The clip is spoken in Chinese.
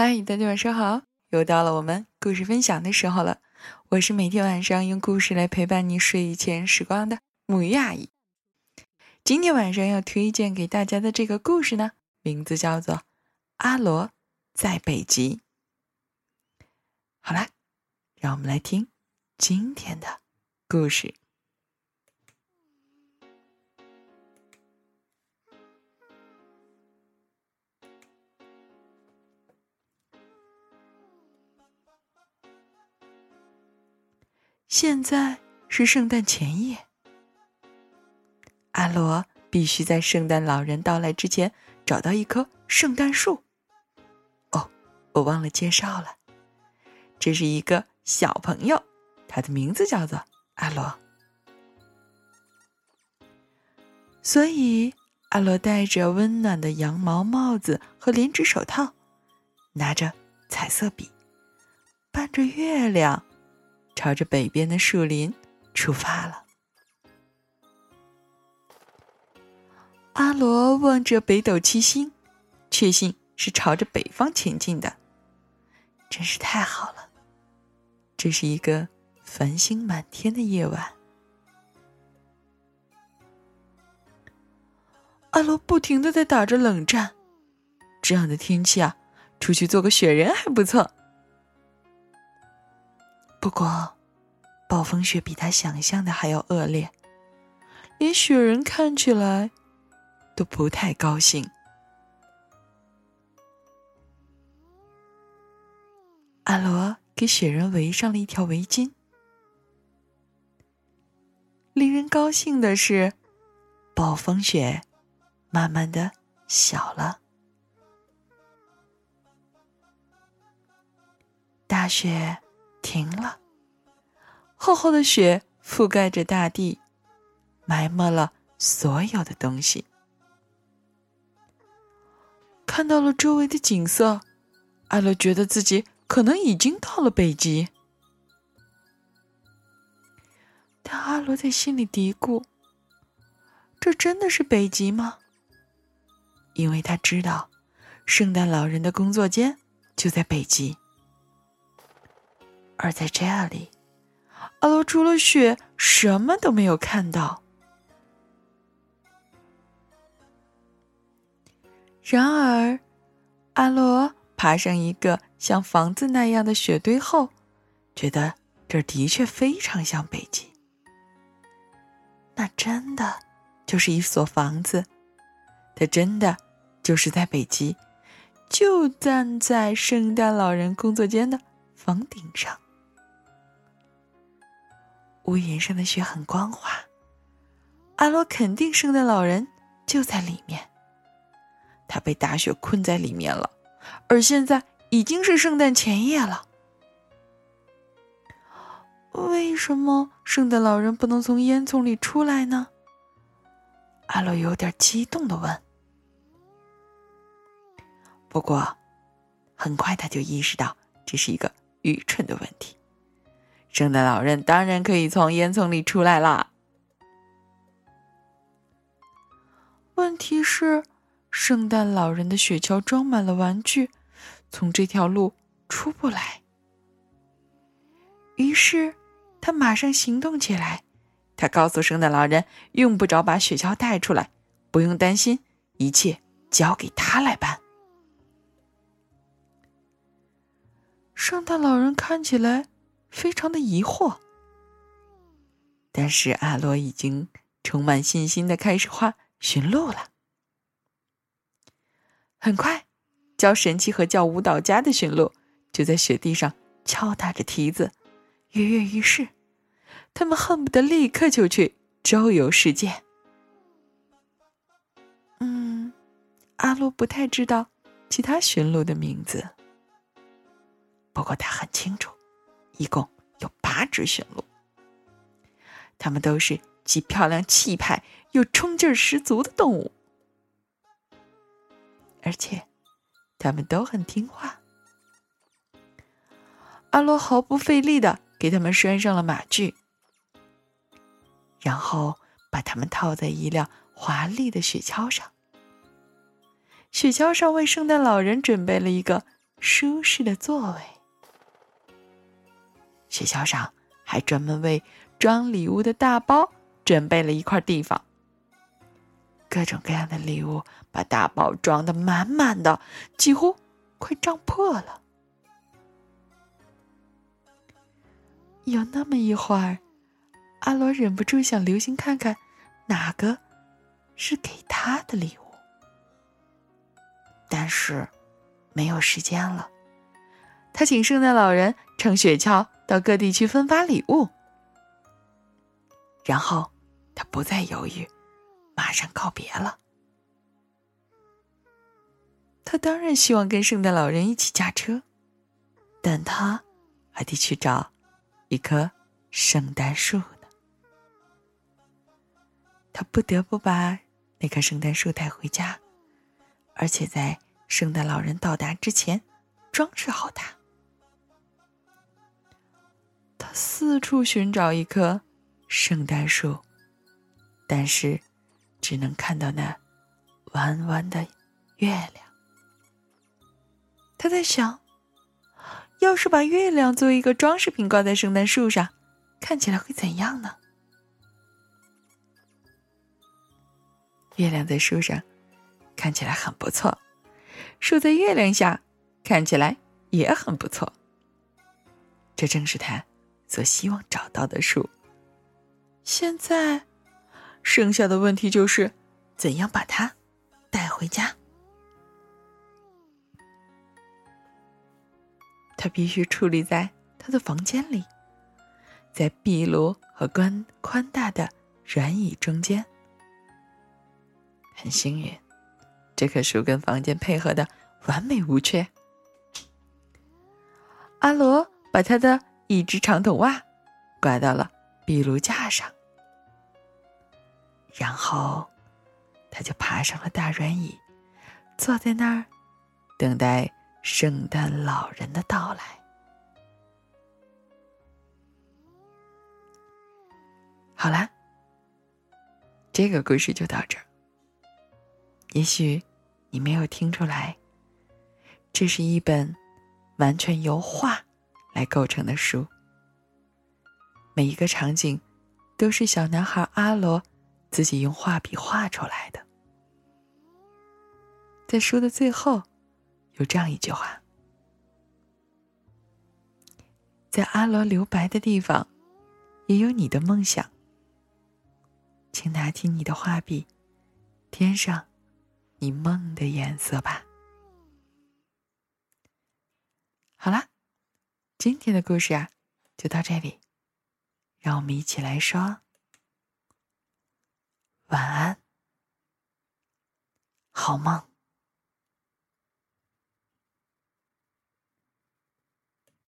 嗨，大家晚上好！又到了我们故事分享的时候了。我是每天晚上用故事来陪伴你睡前时光的母鱼阿姨。今天晚上要推荐给大家的这个故事呢，名字叫做《阿罗在北极》。好啦，让我们来听今天的故事。现在是圣诞前夜，阿罗必须在圣诞老人到来之前找到一棵圣诞树。哦，我忘了介绍了，这是一个小朋友，他的名字叫做阿罗。所以，阿罗戴着温暖的羊毛帽子和连指手套，拿着彩色笔，伴着月亮。朝着北边的树林出发了。阿罗望着北斗七星，确信是朝着北方前进的。真是太好了！这是一个繁星满天的夜晚。阿罗不停的在打着冷战，这样的天气啊，出去做个雪人还不错。不过，暴风雪比他想象的还要恶劣，连雪人看起来都不太高兴。阿罗给雪人围上了一条围巾。令人高兴的是，暴风雪慢慢的小了，大雪。停了，厚厚的雪覆盖着大地，埋没了所有的东西。看到了周围的景色，阿乐觉得自己可能已经到了北极。但阿罗在心里嘀咕：“这真的是北极吗？”因为他知道，圣诞老人的工作间就在北极。而在这里，阿罗除了雪什么都没有看到。然而，阿罗爬上一个像房子那样的雪堆后，觉得这的确非常像北极。那真的就是一所房子，它真的就是在北极，就站在圣诞老人工作间的房顶上。屋檐上的雪很光滑，阿罗肯定圣诞老人就在里面。他被大雪困在里面了，而现在已经是圣诞前夜了。为什么圣诞老人不能从烟囱里出来呢？阿罗有点激动的问。不过，很快他就意识到这是一个愚蠢的问题。圣诞老人当然可以从烟囱里出来啦。问题是，圣诞老人的雪橇装满了玩具，从这条路出不来。于是，他马上行动起来。他告诉圣诞老人，用不着把雪橇带出来，不用担心，一切交给他来办。圣诞老人看起来。非常的疑惑，但是阿罗已经充满信心的开始画驯鹿了。很快，教神器和教舞蹈家的驯鹿就在雪地上敲打着蹄子，跃跃欲试。他们恨不得立刻就去周游世界。嗯，阿罗不太知道其他驯鹿的名字，不过他很清楚。一共有八只驯鹿，它们都是既漂亮、气派又冲劲儿十足的动物，而且它们都很听话。阿罗毫不费力的给他们拴上了马具，然后把它们套在一辆华丽的雪橇上。雪橇上为圣诞老人准备了一个舒适的座位。学校上还专门为装礼物的大包准备了一块地方。各种各样的礼物把大包装的满满的，几乎快胀破了。有那么一会儿，阿罗忍不住想留心看看，哪个是给他的礼物。但是，没有时间了。他请圣诞老人乘雪橇到各地去分发礼物，然后他不再犹豫。马上告别了。他当然希望跟圣诞老人一起驾车，但他还得去找一棵圣诞树呢。他不得不把那棵圣诞树带回家，而且在圣诞老人到达之前装饰好它。他四处寻找一棵圣诞树，但是。只能看到那弯弯的月亮。他在想，要是把月亮作为一个装饰品挂在圣诞树上，看起来会怎样呢？月亮在树上看起来很不错，树在月亮下看起来也很不错。这正是他所希望找到的树。现在。剩下的问题就是，怎样把它带回家？他必须矗立在他的房间里，在壁炉和宽宽大的软椅中间。很幸运，这棵树跟房间配合的完美无缺。阿罗把他的一只长筒袜挂到了壁炉架上。然后，他就爬上了大软椅，坐在那儿，等待圣诞老人的到来。好啦，这个故事就到这儿。也许你没有听出来，这是一本完全由画来构成的书，每一个场景都是小男孩阿罗。自己用画笔画出来的。在书的最后，有这样一句话：“在阿罗留白的地方，也有你的梦想。请拿起你的画笔，添上你梦的颜色吧。”好啦，今天的故事啊，就到这里，让我们一起来说。晚安，好梦。